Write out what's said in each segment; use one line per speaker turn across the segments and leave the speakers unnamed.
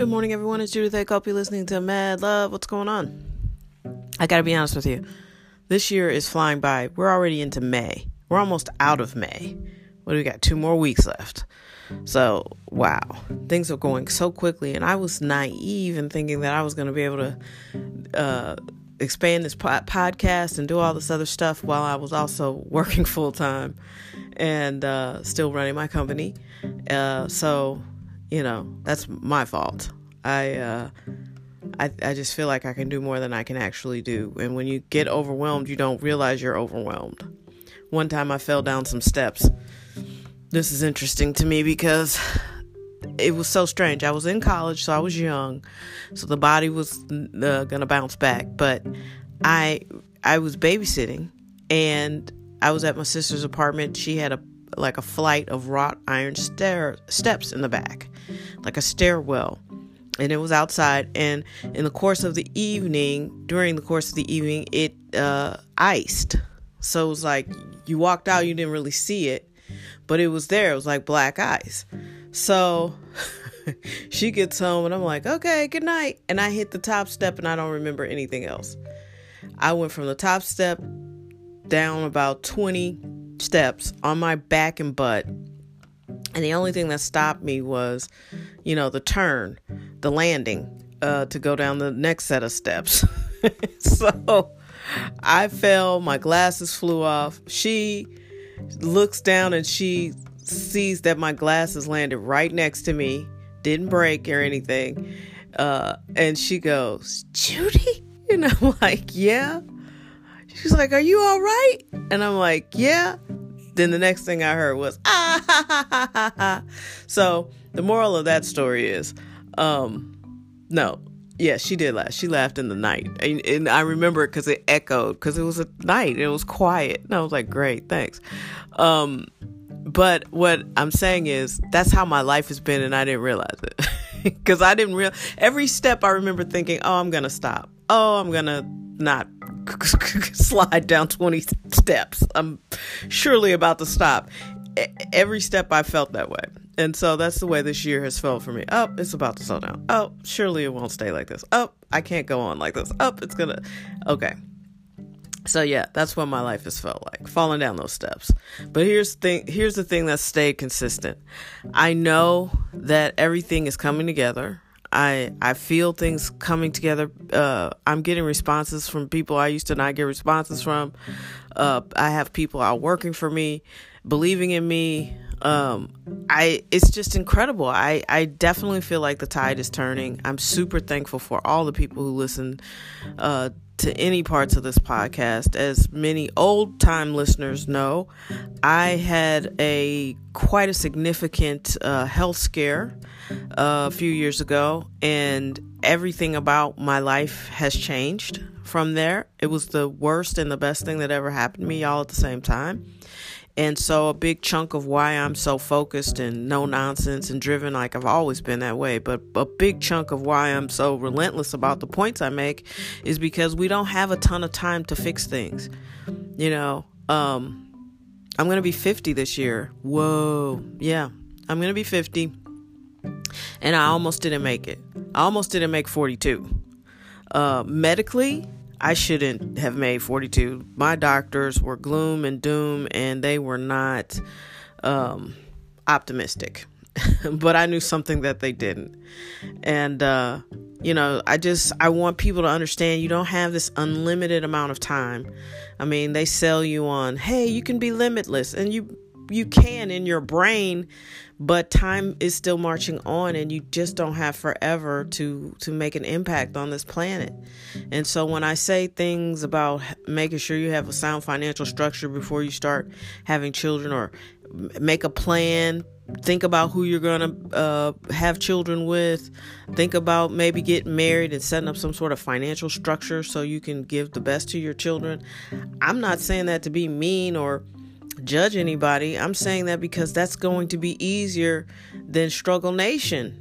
Good morning, everyone. It's Judith Hope. You're listening to Mad Love. What's going on? I gotta be honest with you. This year is flying by. We're already into May. We're almost out of May. What do we got? Two more weeks left. So, wow. Things are going so quickly. And I was naive in thinking that I was going to be able to uh, expand this po- podcast and do all this other stuff while I was also working full time and uh, still running my company. Uh, so, you know, that's my fault. I, uh, I, I just feel like I can do more than I can actually do. And when you get overwhelmed, you don't realize you're overwhelmed. One time I fell down some steps. This is interesting to me because it was so strange. I was in college, so I was young, so the body was uh, gonna bounce back. But I I was babysitting, and I was at my sister's apartment. She had a like a flight of wrought iron stair steps in the back, like a stairwell, and it was outside. And in the course of the evening, during the course of the evening, it uh, iced. So it was like you walked out, you didn't really see it, but it was there. It was like black ice. So she gets home and I'm like, okay, good night. And I hit the top step and I don't remember anything else. I went from the top step down about 20 steps on my back and butt. And the only thing that stopped me was, you know, the turn, the landing uh, to go down the next set of steps. so I fell, my glasses flew off. She looks down and she sees that my glasses landed right next to me, didn't break or anything. Uh, and she goes, Judy? And I'm like, yeah. She's like, Are you all right? And I'm like, Yeah. Then the next thing I heard was, ah, ha, ha, ha, ha. So the moral of that story is, um, no, yeah, she did laugh. She laughed in the night. And, and I remember it because it echoed, because it was a night. It was quiet. And I was like, great, thanks. Um, but what I'm saying is, that's how my life has been, and I didn't realize it. Because I didn't real every step I remember thinking, oh, I'm to stop. Oh, I'm to not slide down 20 steps. I'm surely about to stop. Every step I felt that way. And so that's the way this year has felt for me. Oh, it's about to slow down. Oh, surely it won't stay like this. Oh, I can't go on like this. Oh, it's gonna. Okay. So yeah, that's what my life has felt like, falling down those steps. But here's thing, here's the thing that stayed consistent. I know that everything is coming together. I I feel things coming together. Uh, I'm getting responses from people I used to not get responses from. Uh, I have people out working for me, believing in me. Um, I it's just incredible. I I definitely feel like the tide is turning. I'm super thankful for all the people who listen uh, to any parts of this podcast. As many old time listeners know, I had a quite a significant uh, health scare uh, a few years ago, and everything about my life has changed from there. It was the worst and the best thing that ever happened to me all at the same time. And so, a big chunk of why I'm so focused and no nonsense and driven, like I've always been that way, but a big chunk of why I'm so relentless about the points I make is because we don't have a ton of time to fix things. You know, um, I'm going to be 50 this year. Whoa. Yeah, I'm going to be 50. And I almost didn't make it. I almost didn't make 42. Uh, medically, I shouldn't have made 42. My doctors were gloom and doom, and they were not um, optimistic. but I knew something that they didn't. And, uh, you know, I just, I want people to understand you don't have this unlimited amount of time. I mean, they sell you on, hey, you can be limitless, and you, you can in your brain, but time is still marching on and you just don't have forever to to make an impact on this planet. And so when i say things about making sure you have a sound financial structure before you start having children or make a plan think about who you're going to uh, have children with think about maybe getting married and setting up some sort of financial structure so you can give the best to your children. I'm not saying that to be mean or judge anybody. I'm saying that because that's going to be easier than Struggle Nation.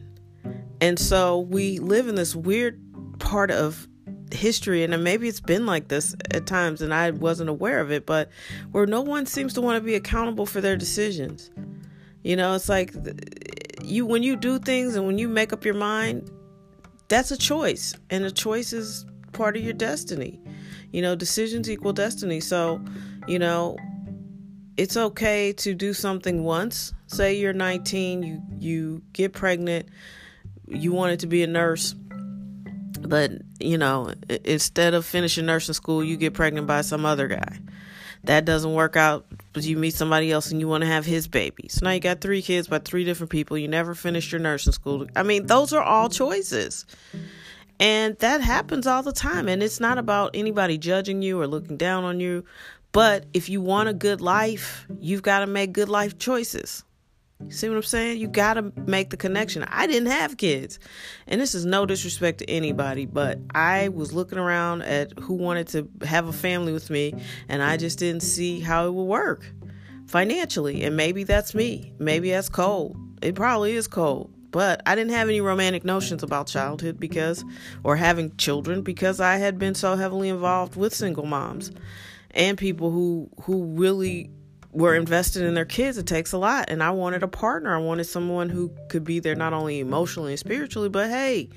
And so we live in this weird part of history, and maybe it's been like this at times, and I wasn't aware of it, but where no one seems to want to be accountable for their decisions. You know, it's like you when you do things and when you make up your mind, that's a choice, and a choice is part of your destiny. You know, decisions equal destiny. So, you know, it's okay to do something once. Say you're 19, you you get pregnant, you wanted to be a nurse, but you know, instead of finishing nursing school, you get pregnant by some other guy. That doesn't work out, but you meet somebody else and you want to have his baby. So now you got three kids by three different people. You never finished your nursing school. I mean, those are all choices. And that happens all the time. And it's not about anybody judging you or looking down on you. But if you want a good life, you've got to make good life choices. See what I'm saying? You got to make the connection. I didn't have kids. And this is no disrespect to anybody, but I was looking around at who wanted to have a family with me, and I just didn't see how it would work financially. And maybe that's me. Maybe that's cold. It probably is cold. But I didn't have any romantic notions about childhood because, or having children because I had been so heavily involved with single moms and people who who really were invested in their kids, it takes a lot. And I wanted a partner. I wanted someone who could be there not only emotionally and spiritually, but hey,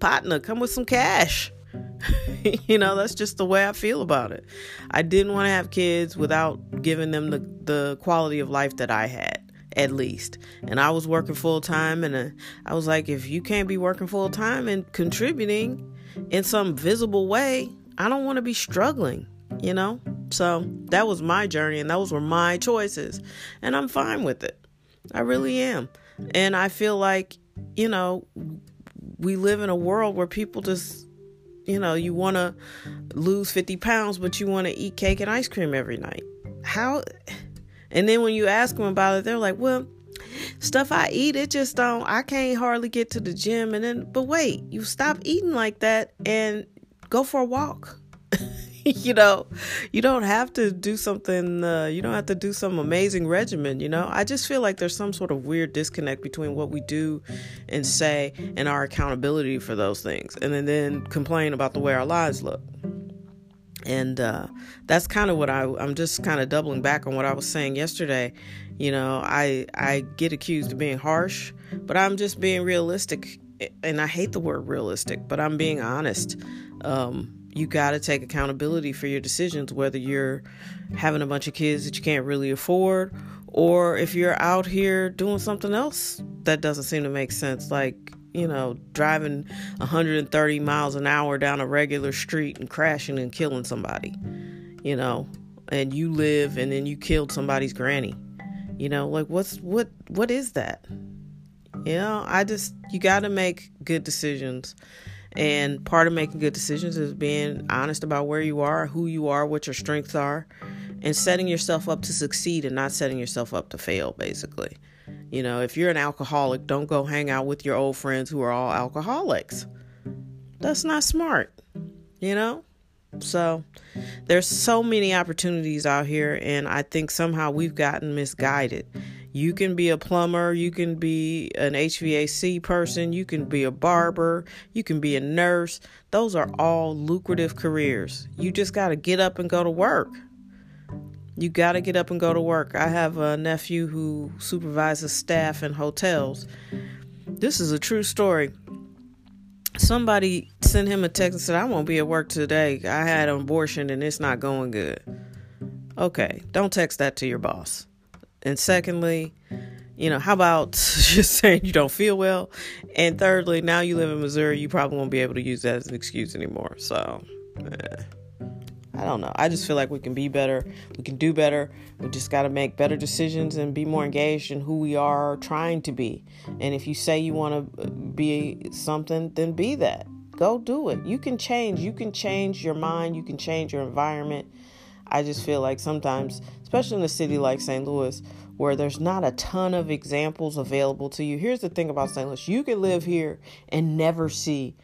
partner, come with some cash. you know, that's just the way I feel about it. I didn't want to have kids without giving them the, the quality of life that I had, at least. And I was working full time, and uh, I was like, if you can't be working full time and contributing in some visible way, I don't want to be struggling, you know? So that was my journey and those were my choices. And I'm fine with it. I really am. And I feel like, you know, we live in a world where people just, you know, you want to lose 50 pounds, but you want to eat cake and ice cream every night. How? And then when you ask them about it, they're like, well, stuff I eat, it just don't, I can't hardly get to the gym. And then, but wait, you stop eating like that and go for a walk. you know, you don't have to do something, uh, you don't have to do some amazing regimen, you know. I just feel like there's some sort of weird disconnect between what we do and say and our accountability for those things, and then, then complain about the way our lives look. And uh, that's kind of what I, I'm just kind of doubling back on what I was saying yesterday. You know, I I get accused of being harsh, but I'm just being realistic, and I hate the word realistic, but I'm being honest. Um, you got to take accountability for your decisions, whether you're having a bunch of kids that you can't really afford, or if you're out here doing something else that doesn't seem to make sense, like, you know, driving 130 miles an hour down a regular street and crashing and killing somebody, you know, and you live and then you killed somebody's granny. You know, like what's what what is that? You know, I just you got to make good decisions and part of making good decisions is being honest about where you are, who you are, what your strengths are, and setting yourself up to succeed and not setting yourself up to fail, basically. You know, if you're an alcoholic, don't go hang out with your old friends who are all alcoholics. That's not smart, you know? So there's so many opportunities out here, and I think somehow we've gotten misguided. You can be a plumber, you can be an HVAC person, you can be a barber, you can be a nurse. Those are all lucrative careers. You just got to get up and go to work. You got to get up and go to work. I have a nephew who supervises staff in hotels. This is a true story. Somebody sent him a text and said, I won't be at work today. I had an abortion and it's not going good. Okay, don't text that to your boss. And secondly, you know, how about just saying you don't feel well? And thirdly, now you live in Missouri, you probably won't be able to use that as an excuse anymore. So, eh, I don't know. I just feel like we can be better. We can do better. We just got to make better decisions and be more engaged in who we are trying to be. And if you say you want to be something, then be that. Go do it. You can change. You can change your mind. You can change your environment I just feel like sometimes, especially in a city like St. Louis, where there's not a ton of examples available to you. Here's the thing about St. Louis you can live here and never see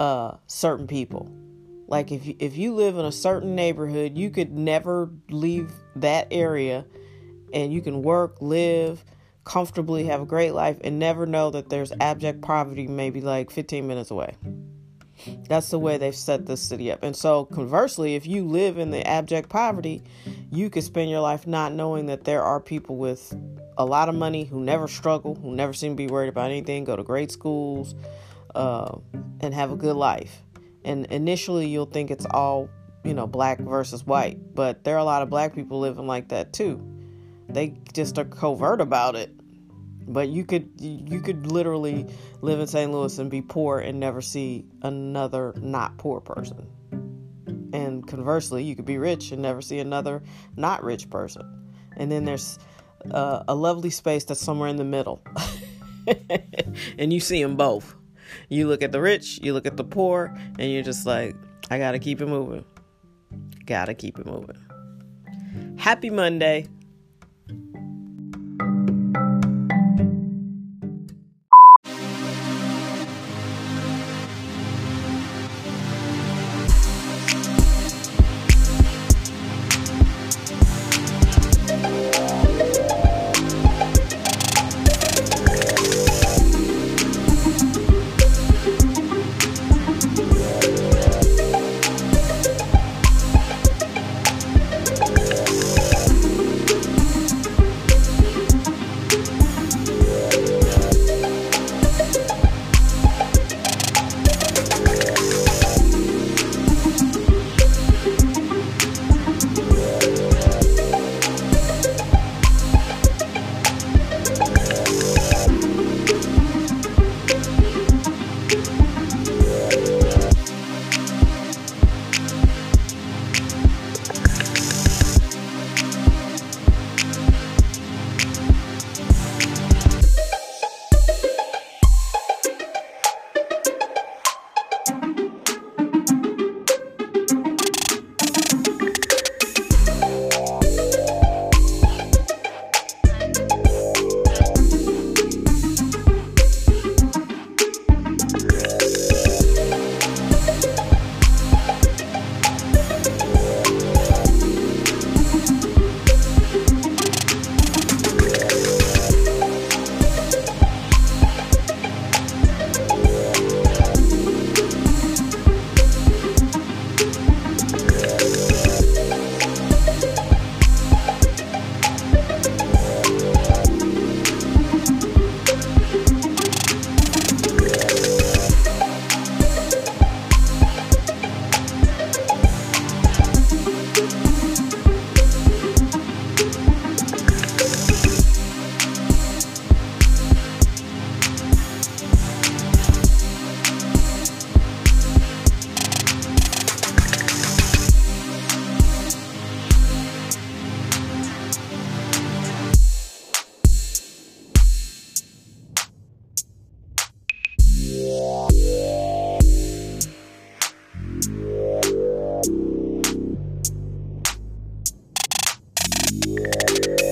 uh, certain people. Like if if you live in a certain neighborhood, you could never leave that area and you can work, live comfortably, have a great life, and never know that there's abject poverty maybe like 15 minutes away. That's the way they've set this city up. And so, conversely, if you live in the abject poverty, you could spend your life not knowing that there are people with a lot of money who never struggle, who never seem to be worried about anything, go to great schools, uh, and have a good life. And initially, you'll think it's all, you know, black versus white, but there are a lot of black people living like that too. They just are covert about it. But you could you could literally live in St. Louis and be poor and never see another not poor person. And conversely, you could be rich and never see another not rich person. And then there's uh, a lovely space that's somewhere in the middle. and you see them both. You look at the rich, you look at the poor, and you're just like, I gotta keep it moving. Gotta keep it moving. Happy Monday. Música